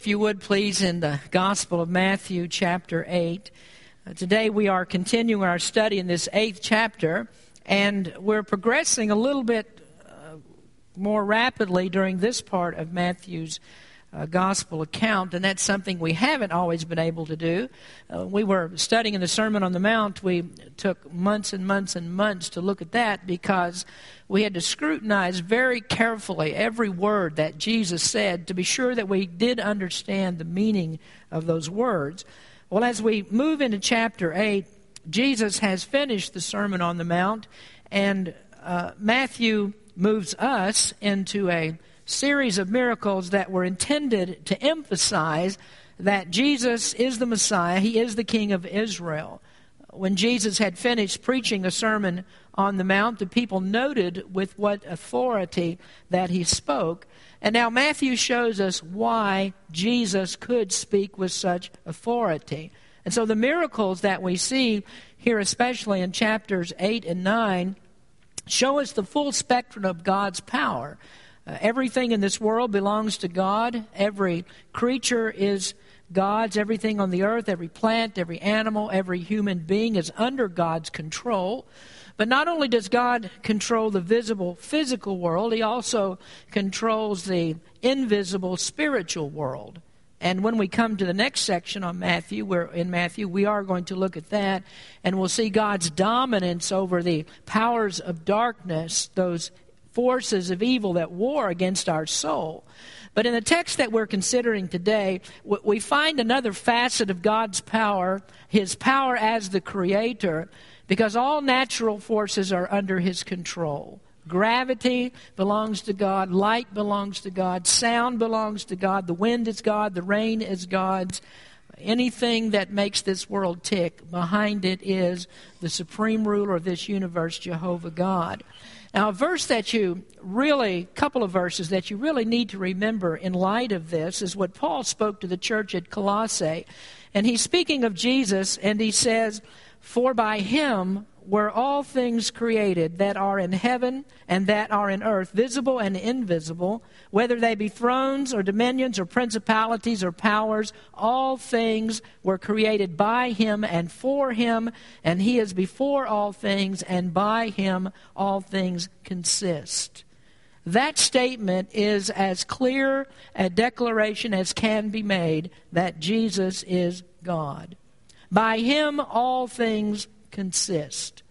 If you would please, in the Gospel of Matthew, chapter 8. Uh, today we are continuing our study in this eighth chapter, and we're progressing a little bit uh, more rapidly during this part of Matthew's uh, gospel account, and that's something we haven't always been able to do. Uh, we were studying in the Sermon on the Mount. We took months and months and months to look at that because we had to scrutinize very carefully every word that Jesus said to be sure that we did understand the meaning of those words. Well, as we move into chapter 8, Jesus has finished the Sermon on the Mount, and uh, Matthew moves us into a series of miracles that were intended to emphasize that Jesus is the Messiah, He is the King of Israel. When Jesus had finished preaching a sermon on the Mount, the people noted with what authority that he spoke. And now Matthew shows us why Jesus could speak with such authority. And so the miracles that we see here, especially in chapters 8 and 9, show us the full spectrum of God's power. Uh, everything in this world belongs to God. Every creature is God's. Everything on the earth, every plant, every animal, every human being is under God's control. But not only does God control the visible physical world, He also controls the invisible spiritual world. And when we come to the next section on Matthew, where in Matthew we are going to look at that, and we'll see God's dominance over the powers of darkness, those forces of evil that war against our soul. But in the text that we're considering today, we find another facet of God's power, his power as the creator, because all natural forces are under his control. Gravity belongs to God, light belongs to God, sound belongs to God, the wind is God, the rain is God's. Anything that makes this world tick, behind it is the supreme ruler of this universe, Jehovah God. Now, a verse that you really, couple of verses that you really need to remember in light of this is what Paul spoke to the church at Colossae. And he's speaking of Jesus, and he says, For by him were all things created that are in heaven and that are in earth, visible and invisible, whether they be thrones or dominions or principalities or powers, all things were created by him and for him, and he is before all things, and by him all things consist. That statement is as clear a declaration as can be made that Jesus is God. By him all things consist.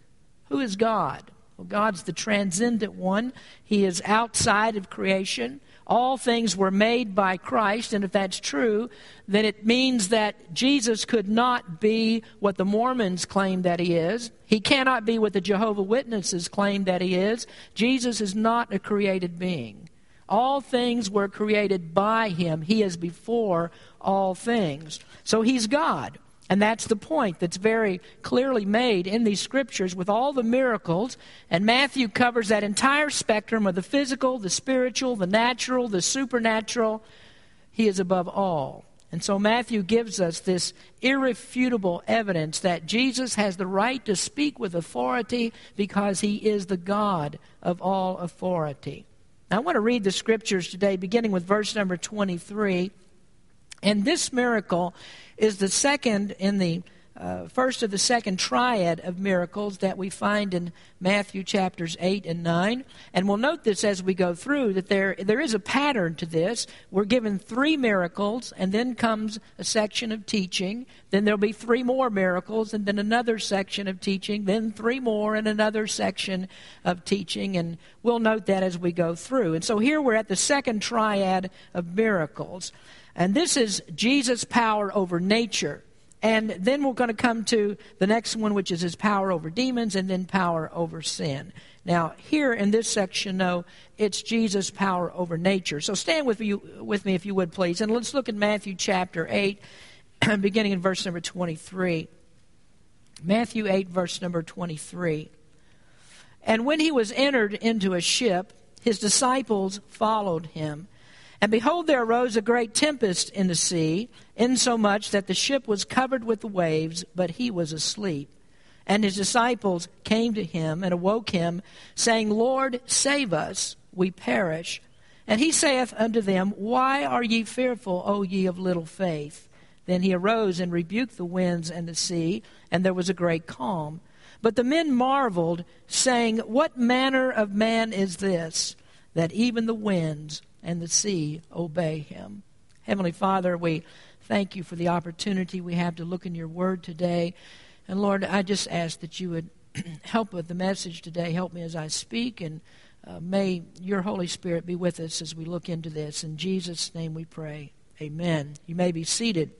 Who is God? Well, God's the transcendent one. He is outside of creation. All things were made by Christ, and if that's true, then it means that Jesus could not be what the Mormons claim that he is. He cannot be what the Jehovah Witnesses claim that he is. Jesus is not a created being. All things were created by him. He is before all things. So he's God. And that's the point that's very clearly made in these scriptures with all the miracles. And Matthew covers that entire spectrum of the physical, the spiritual, the natural, the supernatural. He is above all. And so Matthew gives us this irrefutable evidence that Jesus has the right to speak with authority because he is the God of all authority. Now, I want to read the scriptures today, beginning with verse number 23. And this miracle is the second in the uh, first of the second triad of miracles that we find in Matthew chapters 8 and 9. And we'll note this as we go through that there, there is a pattern to this. We're given three miracles, and then comes a section of teaching. Then there'll be three more miracles, and then another section of teaching, then three more, and another section of teaching. And we'll note that as we go through. And so here we're at the second triad of miracles. And this is Jesus' power over nature. And then we're going to come to the next one, which is his power over demons and then power over sin. Now, here in this section, though, it's Jesus' power over nature. So stand with me, with me if you would, please. And let's look at Matthew chapter 8, beginning in verse number 23. Matthew 8, verse number 23. And when he was entered into a ship, his disciples followed him. And behold, there arose a great tempest in the sea, insomuch that the ship was covered with the waves, but he was asleep. And his disciples came to him and awoke him, saying, Lord, save us, we perish. And he saith unto them, Why are ye fearful, O ye of little faith? Then he arose and rebuked the winds and the sea, and there was a great calm. But the men marveled, saying, What manner of man is this, that even the winds and the sea obey him? Heavenly Father, we thank you for the opportunity we have to look in your word today. And Lord, I just ask that you would help with the message today. Help me as I speak, and uh, may your Holy Spirit be with us as we look into this. In Jesus' name we pray. Amen. You may be seated.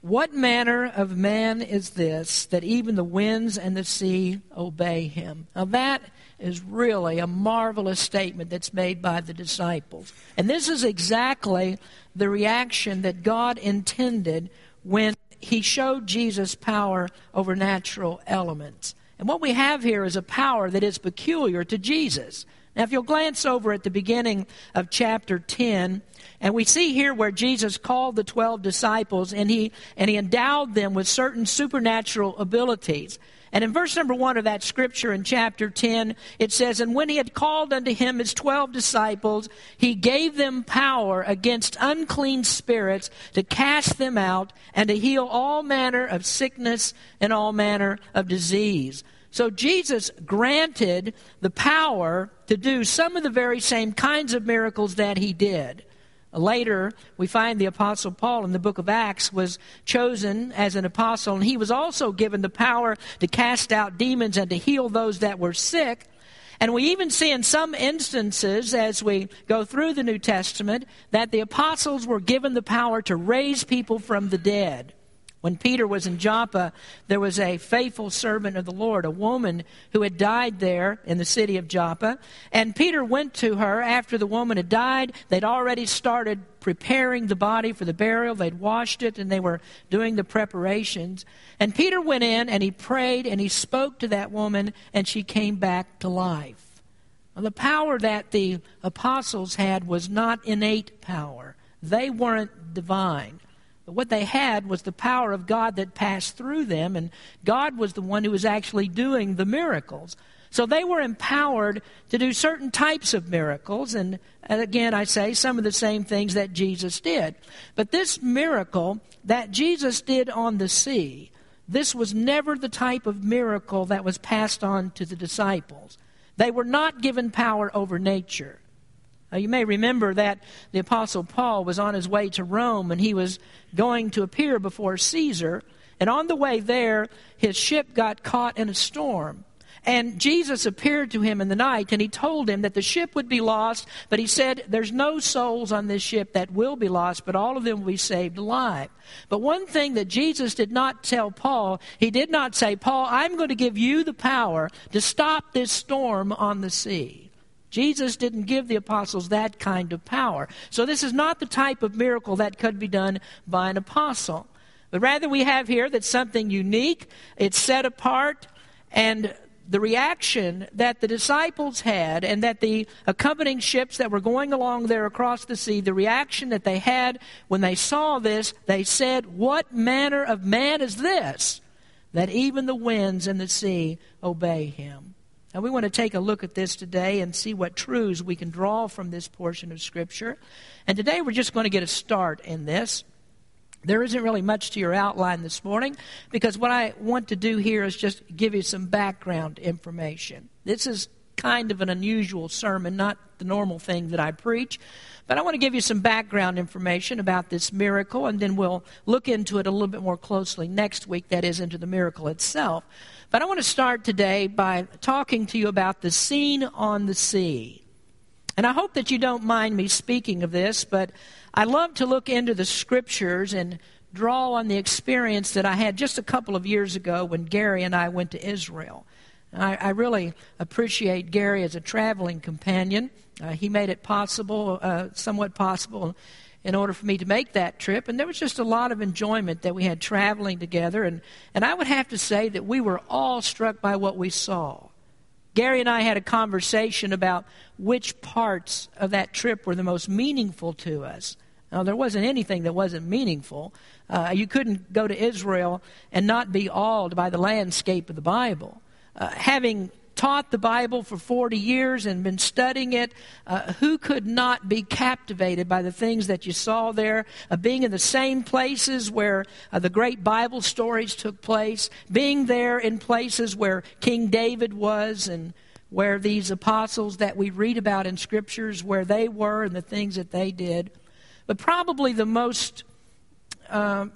What manner of man is this that even the winds and the sea obey him? Now, that is really a marvelous statement that's made by the disciples. And this is exactly the reaction that God intended when he showed Jesus power over natural elements. And what we have here is a power that is peculiar to Jesus. Now, if you'll glance over at the beginning of chapter 10, and we see here where Jesus called the 12 disciples and he, and he endowed them with certain supernatural abilities. And in verse number one of that scripture in chapter 10, it says, And when he had called unto him his twelve disciples, he gave them power against unclean spirits to cast them out and to heal all manner of sickness and all manner of disease. So Jesus granted the power to do some of the very same kinds of miracles that he did. Later, we find the Apostle Paul in the book of Acts was chosen as an apostle, and he was also given the power to cast out demons and to heal those that were sick. And we even see in some instances, as we go through the New Testament, that the apostles were given the power to raise people from the dead. When Peter was in Joppa, there was a faithful servant of the Lord, a woman who had died there in the city of Joppa. And Peter went to her after the woman had died. They'd already started preparing the body for the burial. They'd washed it and they were doing the preparations. And Peter went in and he prayed and he spoke to that woman and she came back to life. Well, the power that the apostles had was not innate power, they weren't divine. What they had was the power of God that passed through them, and God was the one who was actually doing the miracles. So they were empowered to do certain types of miracles, and, and again, I say some of the same things that Jesus did. But this miracle that Jesus did on the sea, this was never the type of miracle that was passed on to the disciples. They were not given power over nature. Uh, you may remember that the Apostle Paul was on his way to Rome and he was going to appear before Caesar. And on the way there, his ship got caught in a storm. And Jesus appeared to him in the night and he told him that the ship would be lost, but he said, There's no souls on this ship that will be lost, but all of them will be saved alive. But one thing that Jesus did not tell Paul, he did not say, Paul, I'm going to give you the power to stop this storm on the sea. Jesus didn't give the apostles that kind of power. So this is not the type of miracle that could be done by an apostle. But rather we have here that something unique, it's set apart, and the reaction that the disciples had and that the accompanying ships that were going along there across the sea, the reaction that they had when they saw this, they said, What manner of man is this? That even the winds and the sea obey him. And we want to take a look at this today and see what truths we can draw from this portion of Scripture. And today we're just going to get a start in this. There isn't really much to your outline this morning because what I want to do here is just give you some background information. This is kind of an unusual sermon, not the normal thing that I preach. But I want to give you some background information about this miracle, and then we'll look into it a little bit more closely next week, that is, into the miracle itself. But I want to start today by talking to you about the scene on the sea. And I hope that you don't mind me speaking of this, but I love to look into the scriptures and draw on the experience that I had just a couple of years ago when Gary and I went to Israel. I, I, really appreciate Gary as a traveling companion. Uh, he made it possible, uh, somewhat possible, in order for me to make that trip. And there was just a lot of enjoyment that we had traveling together. And, and I would have to say that we were all struck by what we saw. Gary and I had a conversation about which parts of that trip were the most meaningful to us. Now, there wasn't anything that wasn't meaningful. Uh, you couldn't go to Israel and not be awed by the landscape of the Bible. Uh, having taught the Bible for 40 years and been studying it, uh, who could not be captivated by the things that you saw there? Uh, being in the same places where uh, the great Bible stories took place, being there in places where King David was and where these apostles that we read about in scriptures, where they were and the things that they did. But probably the most uh,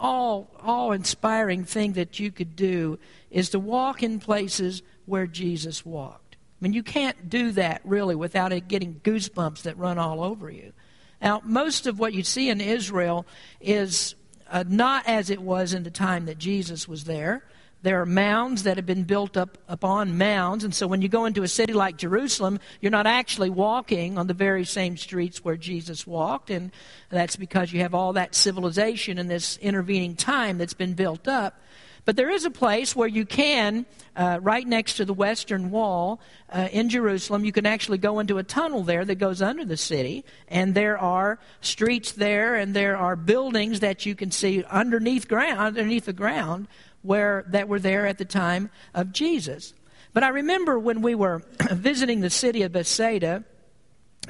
all, all inspiring thing that you could do is to walk in places where Jesus walked. I mean, you can't do that really without it getting goosebumps that run all over you. Now, most of what you see in Israel is uh, not as it was in the time that Jesus was there. There are mounds that have been built up upon mounds. And so when you go into a city like Jerusalem, you're not actually walking on the very same streets where Jesus walked. And that's because you have all that civilization in this intervening time that's been built up. But there is a place where you can, uh, right next to the western wall uh, in Jerusalem, you can actually go into a tunnel there that goes under the city. And there are streets there, and there are buildings that you can see underneath ground, underneath the ground, where that were there at the time of Jesus. But I remember when we were visiting the city of Bethsaida.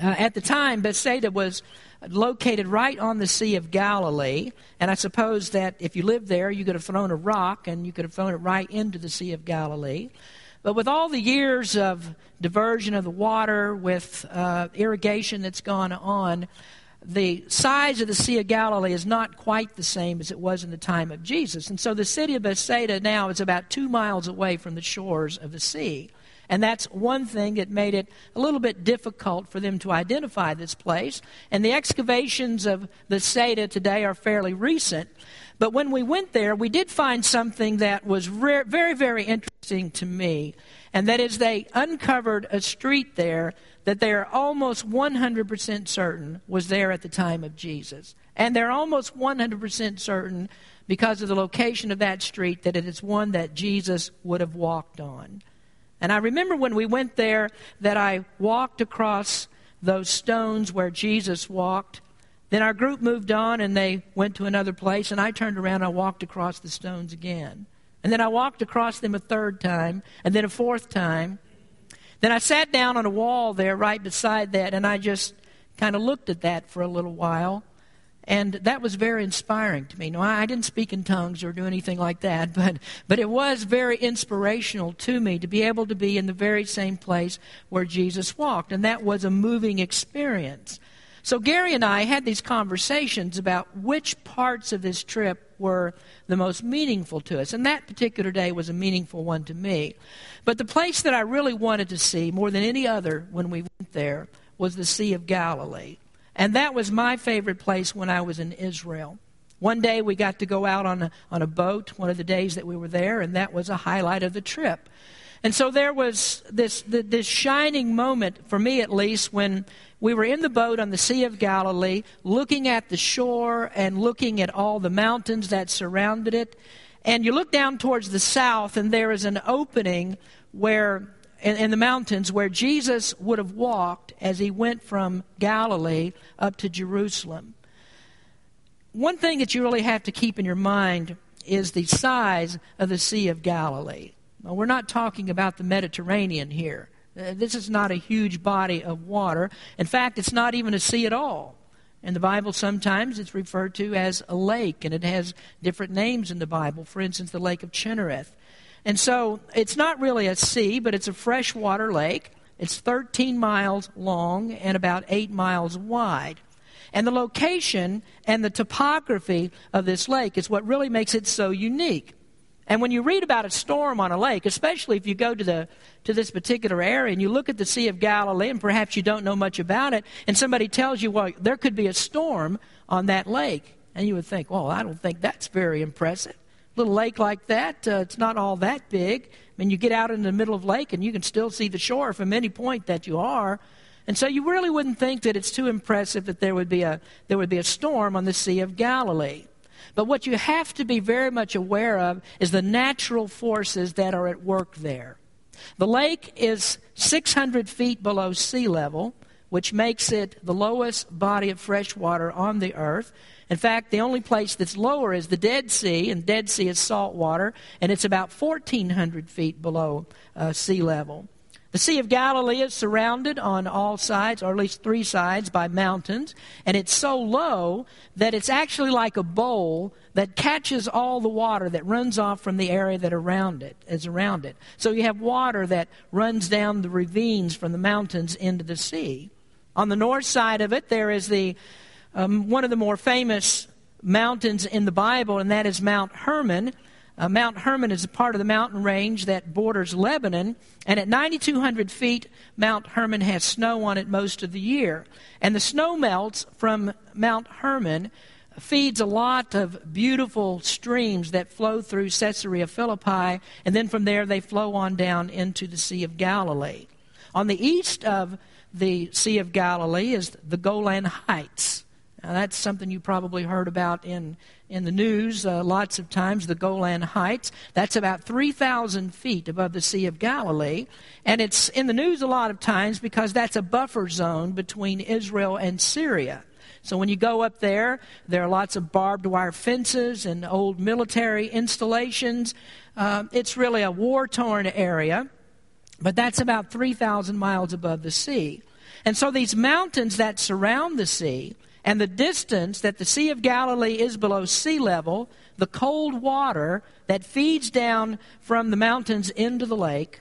Uh, at the time, Bethsaida was located right on the Sea of Galilee. And I suppose that if you lived there, you could have thrown a rock and you could have thrown it right into the Sea of Galilee. But with all the years of diversion of the water, with uh, irrigation that's gone on, the size of the Sea of Galilee is not quite the same as it was in the time of Jesus. And so the city of Bethsaida now is about two miles away from the shores of the sea. And that's one thing that made it a little bit difficult for them to identify this place. And the excavations of Bethsaida today are fairly recent. But when we went there, we did find something that was re- very, very interesting to me. And that is, they uncovered a street there that they are almost 100% certain was there at the time of Jesus. And they're almost 100% certain because of the location of that street that it is one that Jesus would have walked on. And I remember when we went there that I walked across those stones where Jesus walked. Then our group moved on and they went to another place, and I turned around and I walked across the stones again. And then I walked across them a third time, and then a fourth time. Then I sat down on a wall there right beside that, and I just kind of looked at that for a little while. And that was very inspiring to me. No, I didn't speak in tongues or do anything like that, but, but it was very inspirational to me to be able to be in the very same place where Jesus walked. And that was a moving experience. So Gary and I had these conversations about which parts of this trip were the most meaningful to us. And that particular day was a meaningful one to me. But the place that I really wanted to see more than any other when we went there was the Sea of Galilee. And that was my favorite place when I was in Israel. One day we got to go out on a, on a boat, one of the days that we were there, and that was a highlight of the trip. And so there was this, this shining moment, for me at least, when we were in the boat on the Sea of Galilee, looking at the shore and looking at all the mountains that surrounded it. And you look down towards the south, and there is an opening where in, in the mountains where Jesus would have walked as he went from Galilee up to Jerusalem. One thing that you really have to keep in your mind is the size of the Sea of Galilee. Well, we're not talking about the Mediterranean here. Uh, this is not a huge body of water. In fact, it's not even a sea at all. In the Bible, sometimes it's referred to as a lake, and it has different names in the Bible. For instance, the Lake of Chinnereth. And so it's not really a sea, but it's a freshwater lake. It's 13 miles long and about 8 miles wide. And the location and the topography of this lake is what really makes it so unique. And when you read about a storm on a lake, especially if you go to, the, to this particular area and you look at the Sea of Galilee and perhaps you don't know much about it, and somebody tells you, well, there could be a storm on that lake, and you would think, well, I don't think that's very impressive little lake like that, uh, it's not all that big. I mean, you get out in the middle of lake and you can still see the shore from any point that you are. And so you really wouldn't think that it's too impressive that there would be a, there would be a storm on the Sea of Galilee. But what you have to be very much aware of is the natural forces that are at work there. The lake is 600 feet below sea level, which makes it the lowest body of fresh water on the earth. In fact, the only place that's lower is the Dead Sea, and Dead Sea is salt water, and it's about 1,400 feet below uh, sea level. The Sea of Galilee is surrounded on all sides, or at least three sides, by mountains, and it's so low that it's actually like a bowl that catches all the water that runs off from the area that around it is around it. So you have water that runs down the ravines from the mountains into the sea. On the north side of it, there is the um, one of the more famous mountains in the Bible, and that is Mount Hermon. Uh, Mount Hermon is a part of the mountain range that borders Lebanon, and at 9,200 feet, Mount Hermon has snow on it most of the year. And the snow melts from Mount Hermon feeds a lot of beautiful streams that flow through Caesarea Philippi, and then from there they flow on down into the Sea of Galilee. On the east of the Sea of Galilee is the Golan Heights. Now, that's something you probably heard about in, in the news uh, lots of times, the Golan Heights. That's about 3,000 feet above the Sea of Galilee. And it's in the news a lot of times because that's a buffer zone between Israel and Syria. So when you go up there, there are lots of barbed wire fences and old military installations. Uh, it's really a war torn area, but that's about 3,000 miles above the sea. And so these mountains that surround the sea, and the distance that the Sea of Galilee is below sea level, the cold water that feeds down from the mountains into the lake,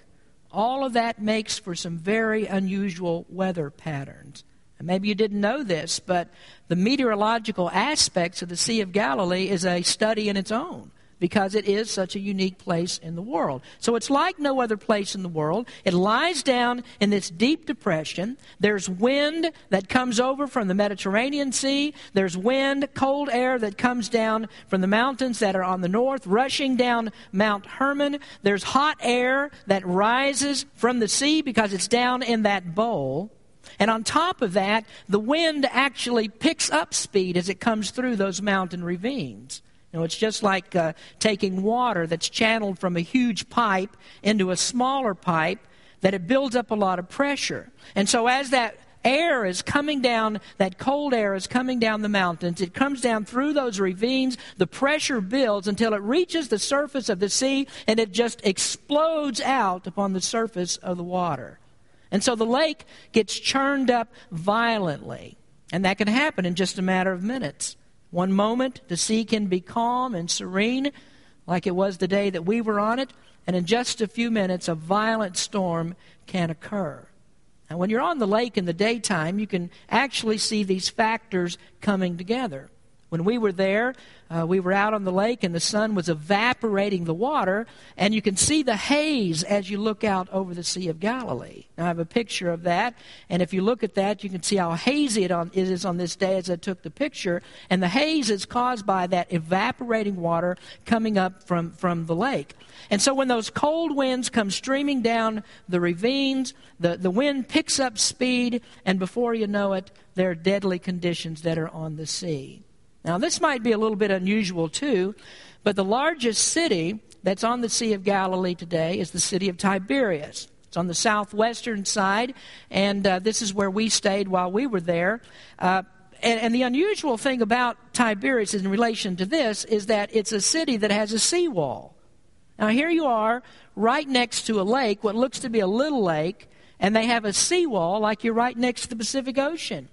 all of that makes for some very unusual weather patterns. And maybe you didn't know this, but the meteorological aspects of the Sea of Galilee is a study in its own because it is such a unique place in the world. So it's like no other place in the world. It lies down in this deep depression. There's wind that comes over from the Mediterranean Sea. There's wind, cold air that comes down from the mountains that are on the north, rushing down Mount Hermon. There's hot air that rises from the sea because it's down in that bowl. And on top of that, the wind actually picks up speed as it comes through those mountain ravines. Know, it's just like uh, taking water that's channeled from a huge pipe into a smaller pipe that it builds up a lot of pressure. And so as that air is coming down, that cold air is coming down the mountains. It comes down through those ravines. The pressure builds until it reaches the surface of the sea and it just explodes out upon the surface of the water. And so the lake gets churned up violently. And that can happen in just a matter of minutes. One moment, the sea can be calm and serene, like it was the day that we were on it, and in just a few minutes, a violent storm can occur. And when you're on the lake in the daytime, you can actually see these factors coming together. When we were there, uh, we were out on the lake and the sun was evaporating the water, and you can see the haze as you look out over the Sea of Galilee. Now, I have a picture of that, and if you look at that, you can see how hazy it, on, it is on this day as I took the picture. And the haze is caused by that evaporating water coming up from, from the lake. And so when those cold winds come streaming down the ravines, the, the wind picks up speed, and before you know it, there are deadly conditions that are on the sea. Now, this might be a little bit unusual too, but the largest city that's on the Sea of Galilee today is the city of Tiberias. It's on the southwestern side, and uh, this is where we stayed while we were there. Uh, and, and, the unusual thing about Tiberias in relation to this is that it's a city that has a seawall. Now, here you are, right next to a lake, what looks to be a little lake, and they have a seawall like you're right next to the Pacific Ocean.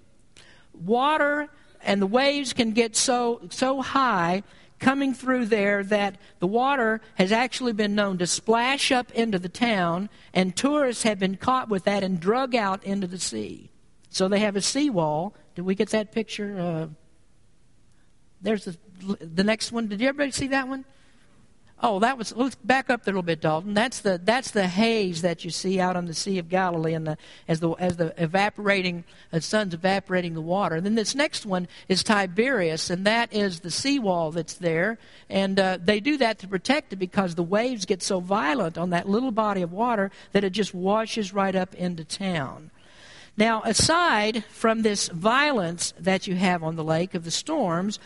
Water and the waves can get so so high coming through there that the water has actually been known to splash up into the town, and tourists have been caught with that and drug out into the sea. So they have a seawall. Did we get that picture? Uh, there's the, the next one. Did everybody see that one? Oh, that was. Let's back up a little bit, Dalton. That's the that's the haze that you see out on the Sea of Galilee, and the as the as the evaporating the sun's evaporating the water. And then this next one is Tiberias, and that is the seawall that's there, and uh, they do that to protect it because the waves get so violent on that little body of water that it just washes right up into town. Now, aside from this violence that you have on the lake of the storms,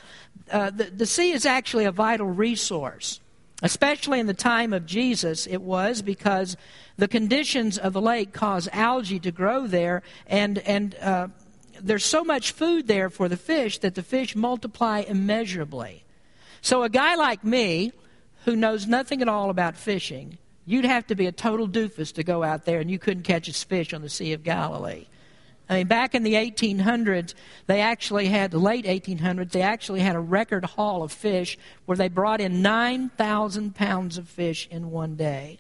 uh, the, the sea is actually a vital resource. Especially in the time of Jesus, it was because the conditions of the lake cause algae to grow there, and, and uh, there's so much food there for the fish that the fish multiply immeasurably. So, a guy like me, who knows nothing at all about fishing, you'd have to be a total doofus to go out there and you couldn't catch a fish on the Sea of Galilee. I mean, back in the 1800s, they actually had, the late 1800s, they actually had a record haul of fish where they brought in 9,000 pounds of fish in one day.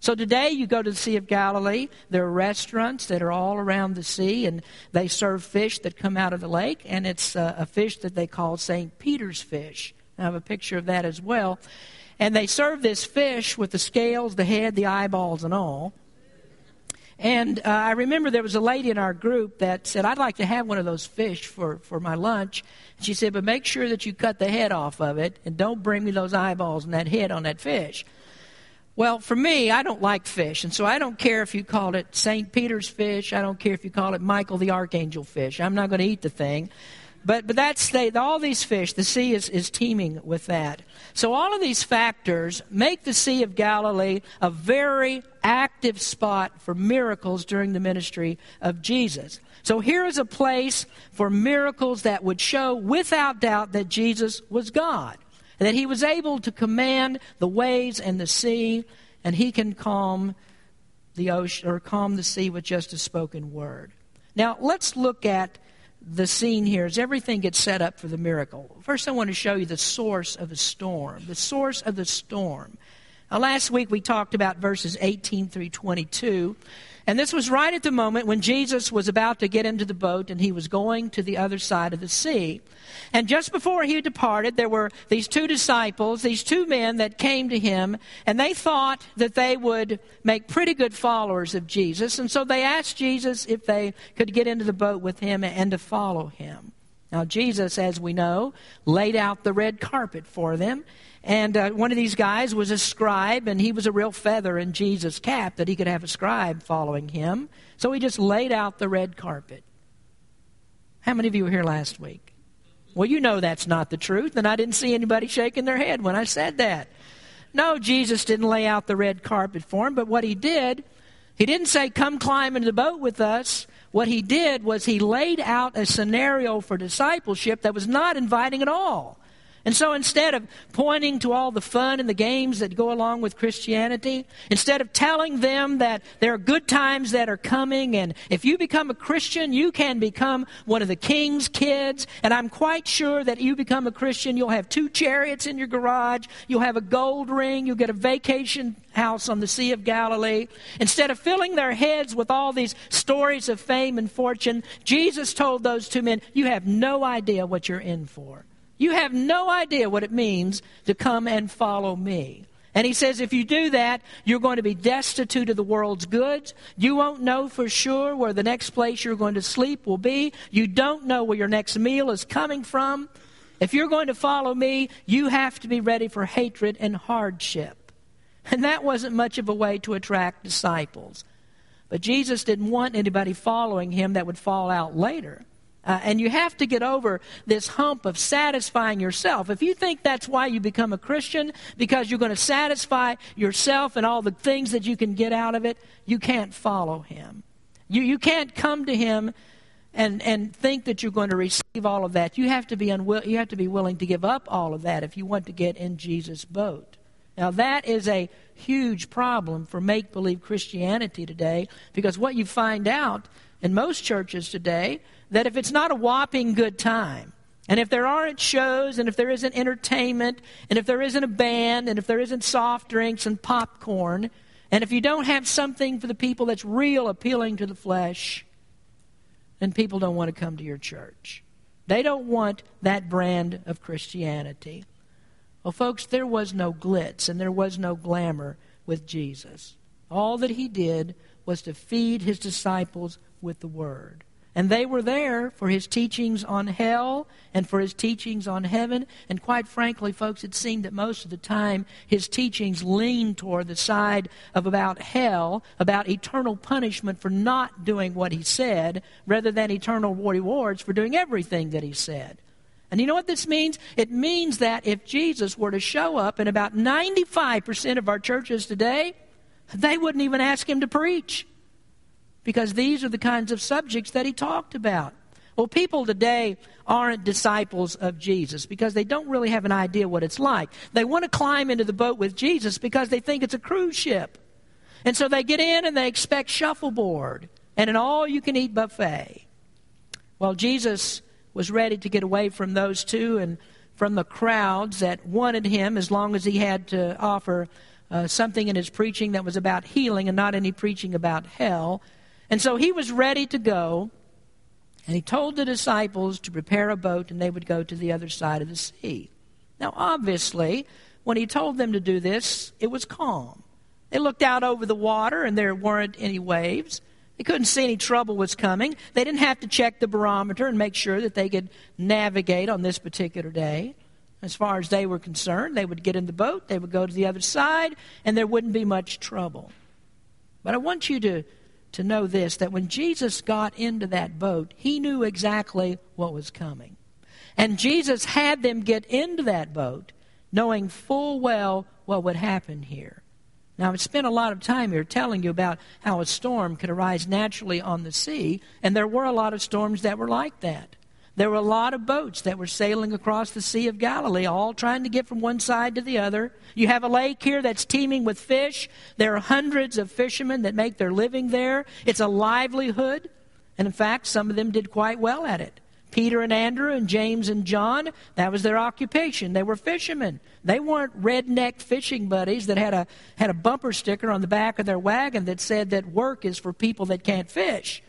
So today you go to the Sea of Galilee, there are restaurants that are all around the sea, and they serve fish that come out of the lake, and it's uh, a fish that they call St. Peter's fish. I have a picture of that as well. And they serve this fish with the scales, the head, the eyeballs, and all. And uh, I remember there was a lady in our group that said, I'd like to have one of those fish for, for my lunch. She said, but make sure that you cut the head off of it and don't bring me those eyeballs and that head on that fish. Well, for me, I don't like fish, and so I don't care if you call it St. Peter's fish. I don't care if you call it Michael the Archangel fish. I'm not going to eat the thing. But, but that's they, all these fish, the sea is, is teeming with that. So all of these factors make the Sea of Galilee a very active spot for miracles during the ministry of Jesus. So here is a place for miracles that would show without doubt that Jesus was God, that he was able to command the waves and the sea, and he can calm the ocean or calm the sea with just a spoken word. Now let's look at the scene here as everything gets set up for the miracle. First, I want to show you the source of the storm. The source of the storm. Now, last week we talked about verses 18 through 22. And this was right at the moment when Jesus was about to get into the boat and he was going to the other side of the sea. And just before he departed, there were these two disciples, these two men that came to him, and they thought that they would make pretty good followers of Jesus. And so they asked Jesus if they could get into the boat with him and to follow him. Now, Jesus, as we know, laid out the red carpet for them. And uh, one of these guys was a scribe, and he was a real feather in Jesus' cap that he could have a scribe following him. So he just laid out the red carpet. How many of you were here last week? Well, you know that's not the truth, and I didn't see anybody shaking their head when I said that. No, Jesus didn't lay out the red carpet for him, but what he did, he didn't say, Come climb into the boat with us. What he did was he laid out a scenario for discipleship that was not inviting at all. And so instead of pointing to all the fun and the games that go along with Christianity, instead of telling them that there are good times that are coming, and if you become a Christian, you can become one of the king's kids, and I'm quite sure that you become a Christian, you'll have two chariots in your garage, you'll have a gold ring, you'll get a vacation house on the Sea of Galilee. Instead of filling their heads with all these stories of fame and fortune, Jesus told those two men, You have no idea what you're in for. You have no idea what it means to come and follow me. And he says, if you do that, you're going to be destitute of the world's goods. You won't know for sure where the next place you're going to sleep will be. You don't know where your next meal is coming from. If you're going to follow me, you have to be ready for hatred and hardship. And that wasn't much of a way to attract disciples. But Jesus didn't want anybody following him that would fall out later. Uh, and you have to get over this hump of satisfying yourself. If you think that's why you become a Christian, because you're going to satisfy yourself and all the things that you can get out of it, you can't follow Him. You, you can't come to Him and, and think that you're going to receive all of that. You have, to be unwill- you have to be willing to give up all of that if you want to get in Jesus' boat. Now, that is a huge problem for make believe Christianity today because what you find out in most churches today that if it's not a whopping good time, and if there aren't shows, and if there isn't entertainment, and if there isn't a band, and if there isn't soft drinks and popcorn, and if you don't have something for the people that's real appealing to the flesh, then people don't want to come to your church. They don't want that brand of Christianity. Well, folks, there was no glitz and there was no glamour with Jesus. All that he did was to feed his disciples with the Word. And they were there for his teachings on hell and for his teachings on heaven. And quite frankly, folks, it seemed that most of the time his teachings leaned toward the side of about hell, about eternal punishment for not doing what he said, rather than eternal rewards for doing everything that he said. And you know what this means? It means that if Jesus were to show up in about 95% of our churches today, they wouldn't even ask him to preach. Because these are the kinds of subjects that he talked about. Well, people today aren't disciples of Jesus because they don't really have an idea what it's like. They want to climb into the boat with Jesus because they think it's a cruise ship. And so they get in and they expect shuffleboard and an all you can eat buffet. Well, Jesus was ready to get away from those two and from the crowds that wanted him as long as he had to offer uh, something in his preaching that was about healing and not any preaching about hell. And so he was ready to go. And he told the disciples to prepare a boat and they would go to the other side of the sea. Now, obviously, when he told them to do this, it was calm. They looked out over the water and there weren't any waves. They couldn't see any trouble was coming. They didn't have to check the barometer and make sure that they could navigate on this particular day. As far as they were concerned, they would get in the boat, they would go to the other side, and there wouldn't be much trouble. But I want you to, to know this that when Jesus got into that boat, he knew exactly what was coming. And Jesus had them get into that boat knowing full well what would happen here. Now, I've spent a lot of time here telling you about how a storm could arise naturally on the sea, and there were a lot of storms that were like that. There were a lot of boats that were sailing across the Sea of Galilee, all trying to get from one side to the other. You have a lake here that's teeming with fish. There are hundreds of fishermen that make their living there. It's a livelihood. And in fact, some of them did quite well at it. Peter and Andrew and James and John, that was their occupation. They were fishermen. They weren't redneck fishing buddies that had a, had a bumper sticker on the back of their wagon that said that work is for people that can't fish.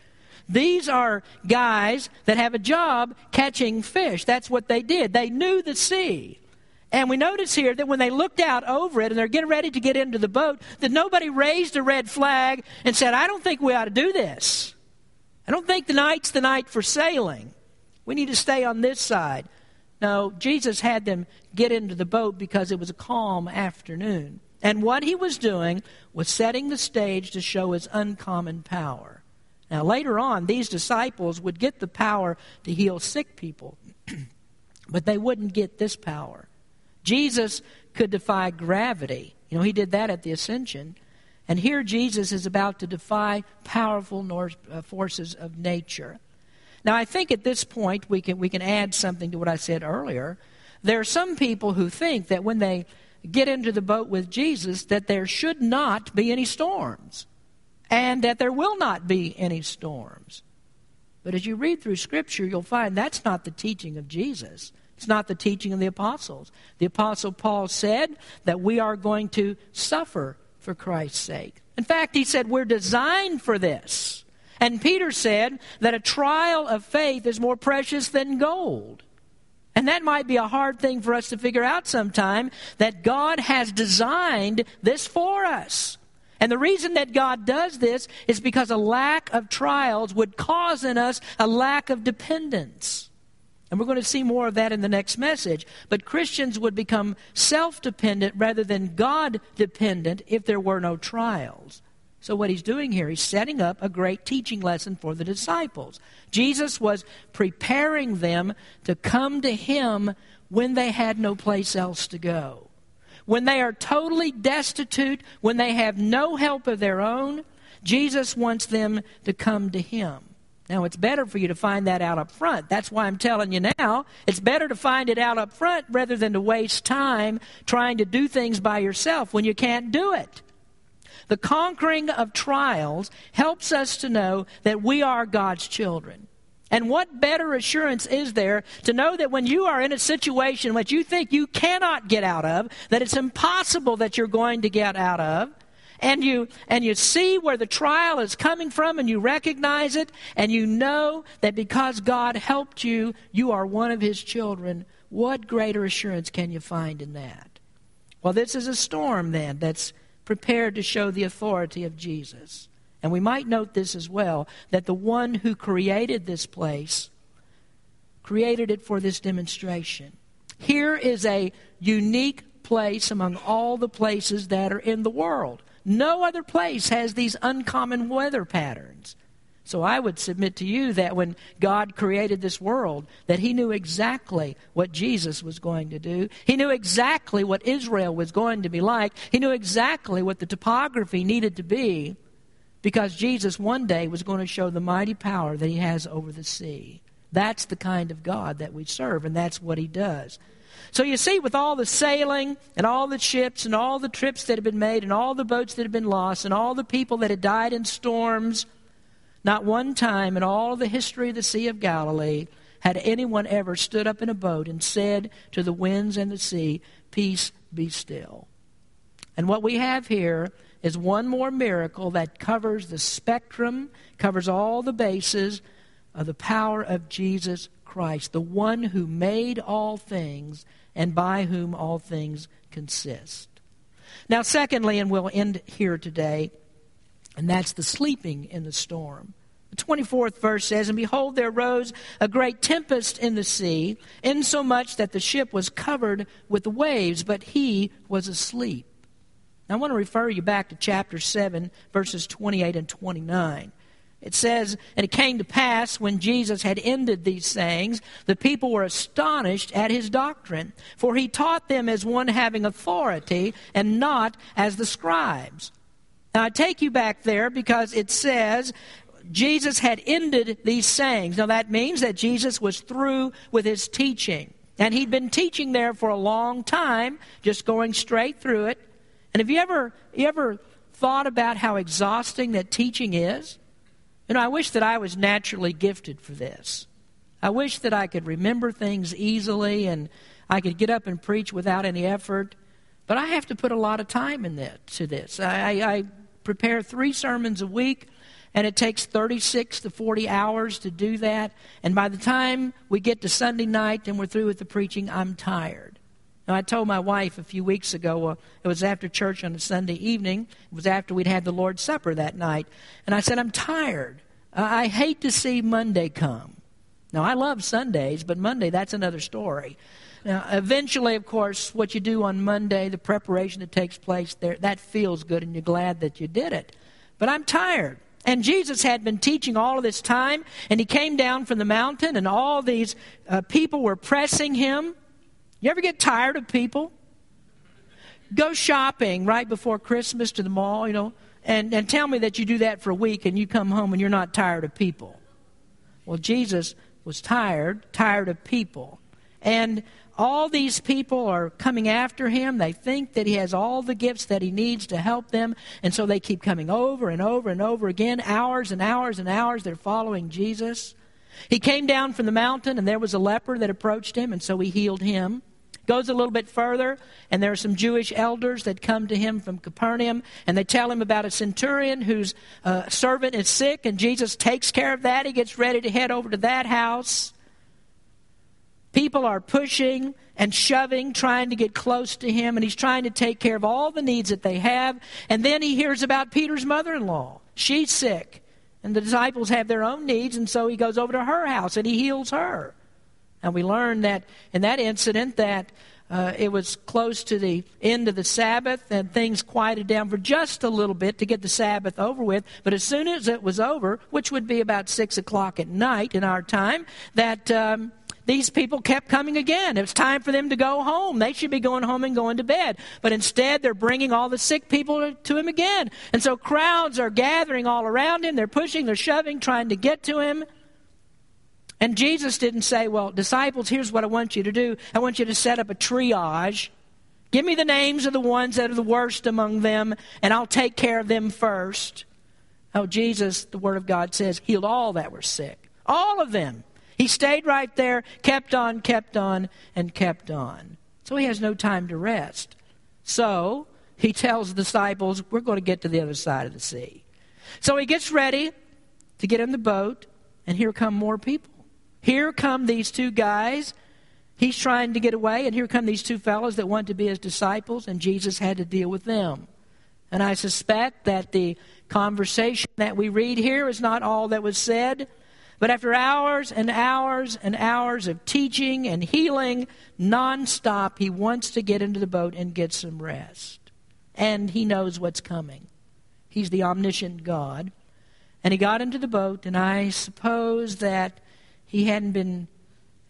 These are guys that have a job catching fish. That's what they did. They knew the sea. And we notice here that when they looked out over it and they're getting ready to get into the boat, that nobody raised a red flag and said, I don't think we ought to do this. I don't think the night's the night for sailing. We need to stay on this side. No, Jesus had them get into the boat because it was a calm afternoon. And what he was doing was setting the stage to show his uncommon power. Now, later on, these disciples would get the power to heal sick people, but they wouldn't get this power. Jesus could defy gravity. You know, he did that at the ascension. And here Jesus is about to defy powerful uh, forces of nature. Now, I think at this point we can, we can add something to what I said earlier. There are some people who think that when they get into the boat with Jesus, that there should not be any storms, and that there will not be any storms. But as you read through Scripture, you'll find that's not the teaching of Jesus. It's not the teaching of the apostles. The apostle Paul said that we are going to suffer for Christ's sake. In fact, he said we're designed for this. And Peter said that a trial of faith is more precious than gold. And that might be a hard thing for us to figure out sometime that God has designed this for us. And the reason that God does this is because a lack of trials would cause in us a lack of dependence. And we're going to see more of that in the next message. But Christians would become self dependent rather than God dependent if there were no trials. So, what he's doing here, he's setting up a great teaching lesson for the disciples. Jesus was preparing them to come to him when they had no place else to go. When they are totally destitute, when they have no help of their own, Jesus wants them to come to him. Now, it's better for you to find that out up front. That's why I'm telling you now. It's better to find it out up front rather than to waste time trying to do things by yourself when you can't do it. The conquering of trials helps us to know that we are God's children. And what better assurance is there to know that when you are in a situation which you think you cannot get out of, that it's impossible that you're going to get out of, and you and you see where the trial is coming from and you recognize it and you know that because God helped you, you are one of his children. What greater assurance can you find in that? Well, this is a storm then that's prepared to show the authority of Jesus. And we might note this as well that the one who created this place created it for this demonstration. Here is a unique place among all the places that are in the world. No other place has these uncommon weather patterns. So I would submit to you that when God created this world, that he knew exactly what Jesus was going to do. He knew exactly what Israel was going to be like. He knew exactly what the topography needed to be because Jesus one day was going to show the mighty power that he has over the sea. That's the kind of God that we serve, and that's what he does. So you see, with all the sailing and all the ships and all the trips that had been made and all the boats that had been lost and all the people that had died in storms, not one time in all the history of the Sea of Galilee had anyone ever stood up in a boat and said to the winds and the sea, Peace, be still. And what we have here is one more miracle that covers the spectrum, covers all the bases of the power of Jesus Christ, the one who made all things and by whom all things consist. Now, secondly, and we'll end here today, and that's the sleeping in the storm. The 24th verse says, And behold, there rose a great tempest in the sea, insomuch that the ship was covered with waves, but he was asleep. I want to refer you back to chapter 7, verses 28 and 29. It says, And it came to pass when Jesus had ended these sayings, the people were astonished at his doctrine, for he taught them as one having authority and not as the scribes. Now, I take you back there because it says Jesus had ended these sayings. Now, that means that Jesus was through with his teaching. And he'd been teaching there for a long time, just going straight through it. And have you ever, you ever thought about how exhausting that teaching is? You know, I wish that I was naturally gifted for this. I wish that I could remember things easily and I could get up and preach without any effort. But I have to put a lot of time in that, to this. I, I prepare three sermons a week, and it takes 36 to 40 hours to do that. And by the time we get to Sunday night and we're through with the preaching, I'm tired. Now, I told my wife a few weeks ago, uh, it was after church on a Sunday evening, it was after we'd had the Lord's Supper that night, and I said, I'm tired. I hate to see Monday come. Now, I love Sundays, but Monday, that's another story. Now, eventually, of course, what you do on Monday, the preparation that takes place there, that feels good and you're glad that you did it. But I'm tired. And Jesus had been teaching all of this time, and he came down from the mountain, and all these uh, people were pressing him. You ever get tired of people? Go shopping right before Christmas to the mall, you know, and, and tell me that you do that for a week and you come home and you're not tired of people. Well, Jesus was tired, tired of people. And all these people are coming after him. They think that he has all the gifts that he needs to help them. And so they keep coming over and over and over again, hours and hours and hours. They're following Jesus. He came down from the mountain, and there was a leper that approached him, and so he healed him. Goes a little bit further, and there are some Jewish elders that come to him from Capernaum, and they tell him about a centurion whose uh, servant is sick, and Jesus takes care of that. He gets ready to head over to that house. People are pushing and shoving, trying to get close to him, and he's trying to take care of all the needs that they have. And then he hears about Peter's mother in law. She's sick, and the disciples have their own needs, and so he goes over to her house and he heals her. And we learn that in that incident that uh, it was close to the end of the Sabbath, and things quieted down for just a little bit to get the Sabbath over with. But as soon as it was over, which would be about six o'clock at night in our time, that um, these people kept coming again. It was time for them to go home. They should be going home and going to bed. But instead, they're bringing all the sick people to him again. And so crowds are gathering all around him. They're pushing, they're shoving, trying to get to him. And Jesus didn't say, Well, disciples, here's what I want you to do. I want you to set up a triage. Give me the names of the ones that are the worst among them, and I'll take care of them first. Oh, Jesus, the Word of God says, healed all that were sick. All of them. He stayed right there, kept on, kept on, and kept on. So he has no time to rest. So he tells the disciples, We're going to get to the other side of the sea. So he gets ready to get in the boat, and here come more people. Here come these two guys. He's trying to get away, and here come these two fellows that want to be his disciples, and Jesus had to deal with them. And I suspect that the conversation that we read here is not all that was said. But after hours and hours and hours of teaching and healing nonstop, he wants to get into the boat and get some rest. And he knows what's coming. He's the omniscient God. And he got into the boat, and I suppose that he hadn't been,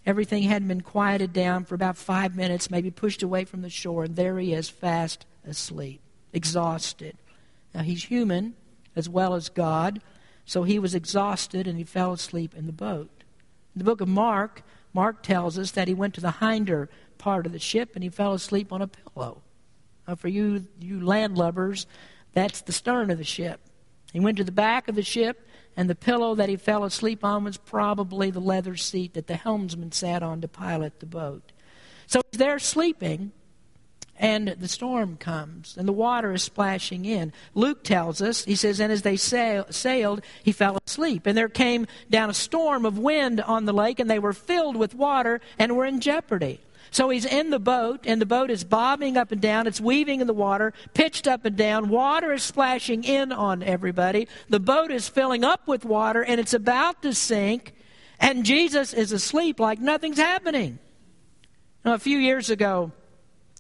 everything hadn't been quieted down for about five minutes, maybe pushed away from the shore, and there he is, fast asleep, exhausted. Now, he's human as well as God, so he was exhausted and he fell asleep in the boat. In the book of Mark, Mark tells us that he went to the hinder part of the ship and he fell asleep on a pillow. Now, for you, you landlubbers, that's the stern of the ship. He went to the back of the ship, and the pillow that he fell asleep on was probably the leather seat that the helmsman sat on to pilot the boat. So he's there sleeping, and the storm comes, and the water is splashing in. Luke tells us, he says, and as they sail, sailed, he fell asleep. And there came down a storm of wind on the lake, and they were filled with water and were in jeopardy. So he's in the boat, and the boat is bobbing up and down. It's weaving in the water, pitched up and down. Water is splashing in on everybody. The boat is filling up with water, and it's about to sink. And Jesus is asleep like nothing's happening. Now, a few years ago,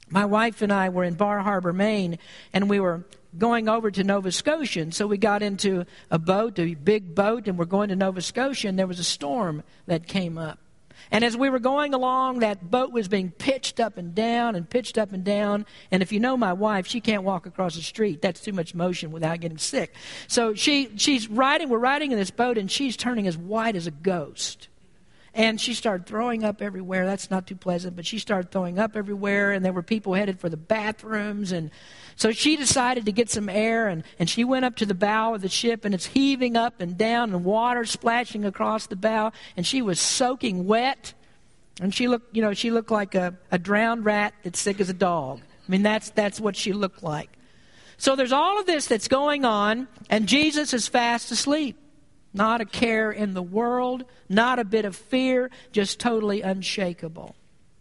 my wife and I were in Bar Harbor, Maine, and we were going over to Nova Scotia. And so we got into a boat, a big boat, and we're going to Nova Scotia, and there was a storm that came up. And as we were going along, that boat was being pitched up and down and pitched up and down. And if you know my wife, she can't walk across the street. That's too much motion without getting sick. So she, she's riding, we're riding in this boat, and she's turning as white as a ghost. And she started throwing up everywhere. That's not too pleasant, but she started throwing up everywhere, and there were people headed for the bathrooms. And so she decided to get some air, and, and she went up to the bow of the ship, and it's heaving up and down, and water splashing across the bow, and she was soaking wet. And she looked, you know, she looked like a, a drowned rat that's sick as a dog. I mean, that's, that's what she looked like. So there's all of this that's going on, and Jesus is fast asleep. Not a care in the world, not a bit of fear, just totally unshakable.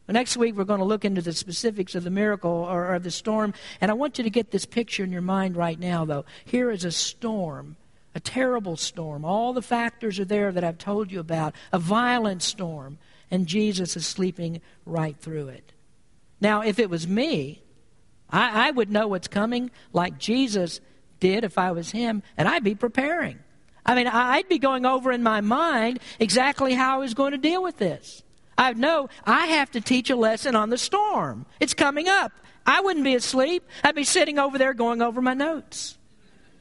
Next week, we're going to look into the specifics of the miracle or, or, the storm. And I want you to get this picture in your mind right now, though. Here is a storm, a terrible storm. All the factors are there that I've told you about, a violent storm. And Jesus is sleeping right through it. Now, if it was me, I, I would know what's coming like Jesus did if I was him, and I'd be preparing. I mean, I'd be going over in my mind exactly how I was going to deal with this. I know I have to teach a lesson on the storm. It's coming up. I wouldn't be asleep. I'd be sitting over there going over my notes.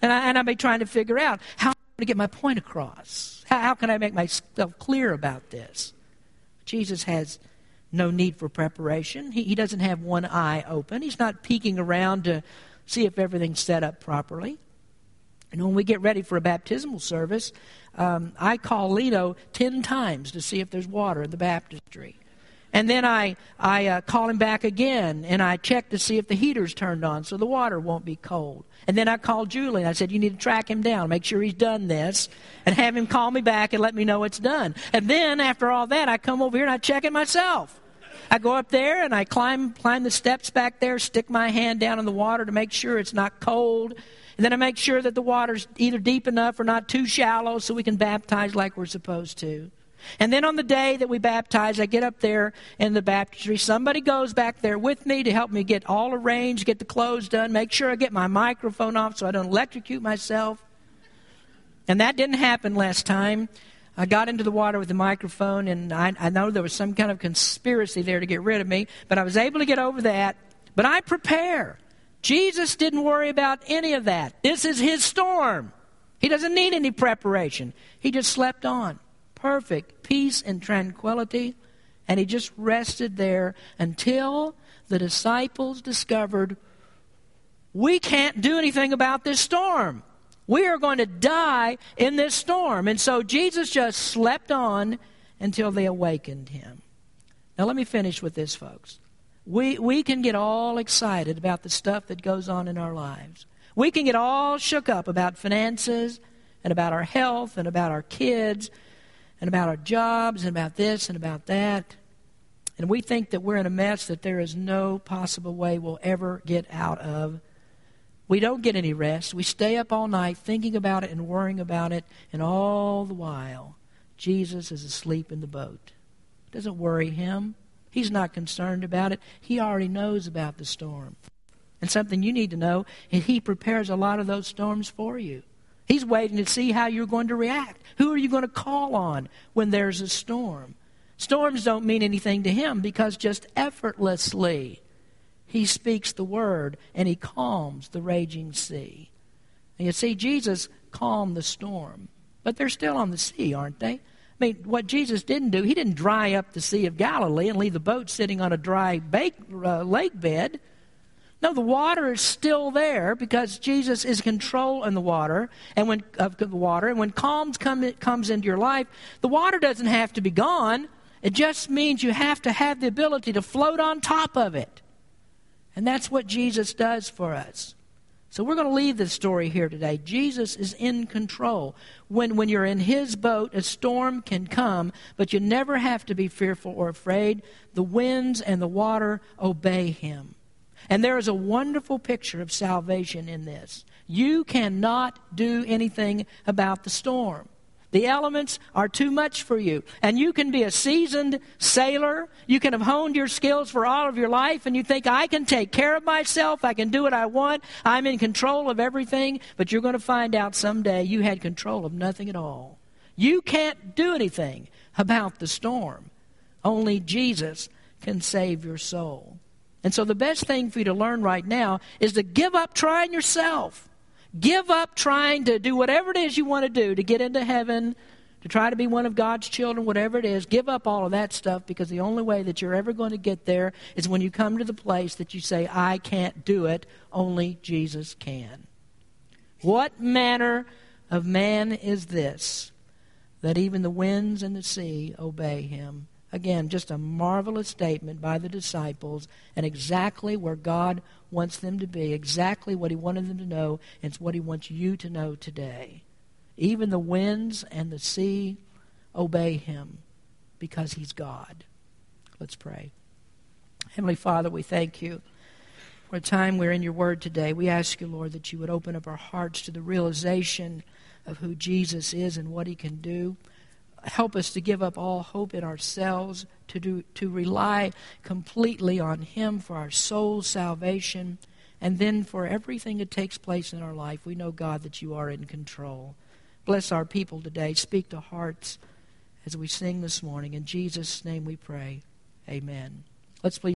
And, I, and I'd be trying to figure out how I'm going to get my point across. How, how can I make myself clear about this? Jesus has no need for preparation. He, he doesn't have one eye open. He's not peeking around to see if everything's set up properly. And when we get ready for a baptismal service, um, I call Lino 10 times to see if there's water in the baptistry. And then I, I uh, call him back again and I check to see if the heater's turned on so the water won't be cold. And then I call Julie and I said, You need to track him down, make sure he's done this, and have him call me back and let me know it's done. And then after all that, I come over here and I check it myself. I go up there and I climb, climb the steps back there, stick my hand down in the water to make sure it's not cold and then I make sure that the water's either deep enough or not too shallow so we can baptize like we're supposed to. And then on the day that we baptize, I get up there in the baptistry. Somebody goes back there with me to help me get all arranged, get the clothes done, make sure I get my microphone off so I don't electrocute myself. And that didn't happen last time. I got into the water with the microphone, and I, I know there was some kind of conspiracy there to get rid of me, but I was able to get over that. But I prepare. Jesus didn't worry about any of that. This is his storm. He doesn't need any preparation. He just slept on. Perfect peace and tranquility. And he just rested there until the disciples discovered we can't do anything about this storm. We are going to die in this storm. And so Jesus just slept on until they awakened him. Now, let me finish with this, folks. We, we can get all excited about the stuff that goes on in our lives. We can get all shook up about finances and about our health and about our kids and about our jobs and about this and about that. And we think that we're in a mess that there is no possible way we'll ever get out of. We don't get any rest. We stay up all night thinking about it and worrying about it, and all the while, Jesus is asleep in the boat. It doesn't worry him. He's not concerned about it. He already knows about the storm. And something you need to know is He prepares a lot of those storms for you. He's waiting to see how you're going to react. Who are you going to call on when there's a storm? Storms don't mean anything to him because just effortlessly he speaks the word and he calms the raging sea. And you see, Jesus calmed the storm, but they're still on the sea, aren't they? I mean, what Jesus didn't do, he didn't dry up the Sea of Galilee and leave the boat sitting on a dry bake, uh, lake bed. No, the water is still there because Jesus is control in the water and when of the water. And when calm come, comes into your life, the water doesn't have to be gone. It just means you have to have the ability to float on top of it. And that's what Jesus does for us. So we're going to leave this story here today. Jesus is in control. When, when you're in his boat, a storm can come, but you never have to be fearful or afraid. The winds and the water obey him. And there is a wonderful picture of salvation in this. You cannot do anything about the storm. The elements are too much for you. And you can be a seasoned sailor. You can have honed your skills for all of your life, and you think, I can take care of myself. I can do what I want. I'm in control of everything. But you're going to find out someday you had control of nothing at all. You can't do anything about the storm. Only Jesus can save your soul. And so the best thing for you to learn right now is to give up trying yourself. Give up trying to do whatever it is you want to do to get into heaven, to try to be one of God's children, whatever it is. Give up all of that stuff because the only way that you're ever going to get there is when you come to the place that you say, I can't do it, only Jesus can. What manner of man is this that even the winds and the sea obey him? Again, just a marvelous statement by the disciples and exactly where God wants them to be, exactly what He wanted them to know, and it's what He wants you to know today. Even the winds and the sea obey Him because He's God. Let's pray. Heavenly Father, we thank you for a time we're in your word today. We ask you, Lord, that you would open up our hearts to the realization of who Jesus is and what He can do help us to give up all hope in ourselves, to, do, to rely completely on Him for our soul's salvation, and then for everything that takes place in our life. We know, God, that you are in control. Bless our people today. Speak to hearts as we sing this morning. In Jesus' name we pray. Amen. Let's please.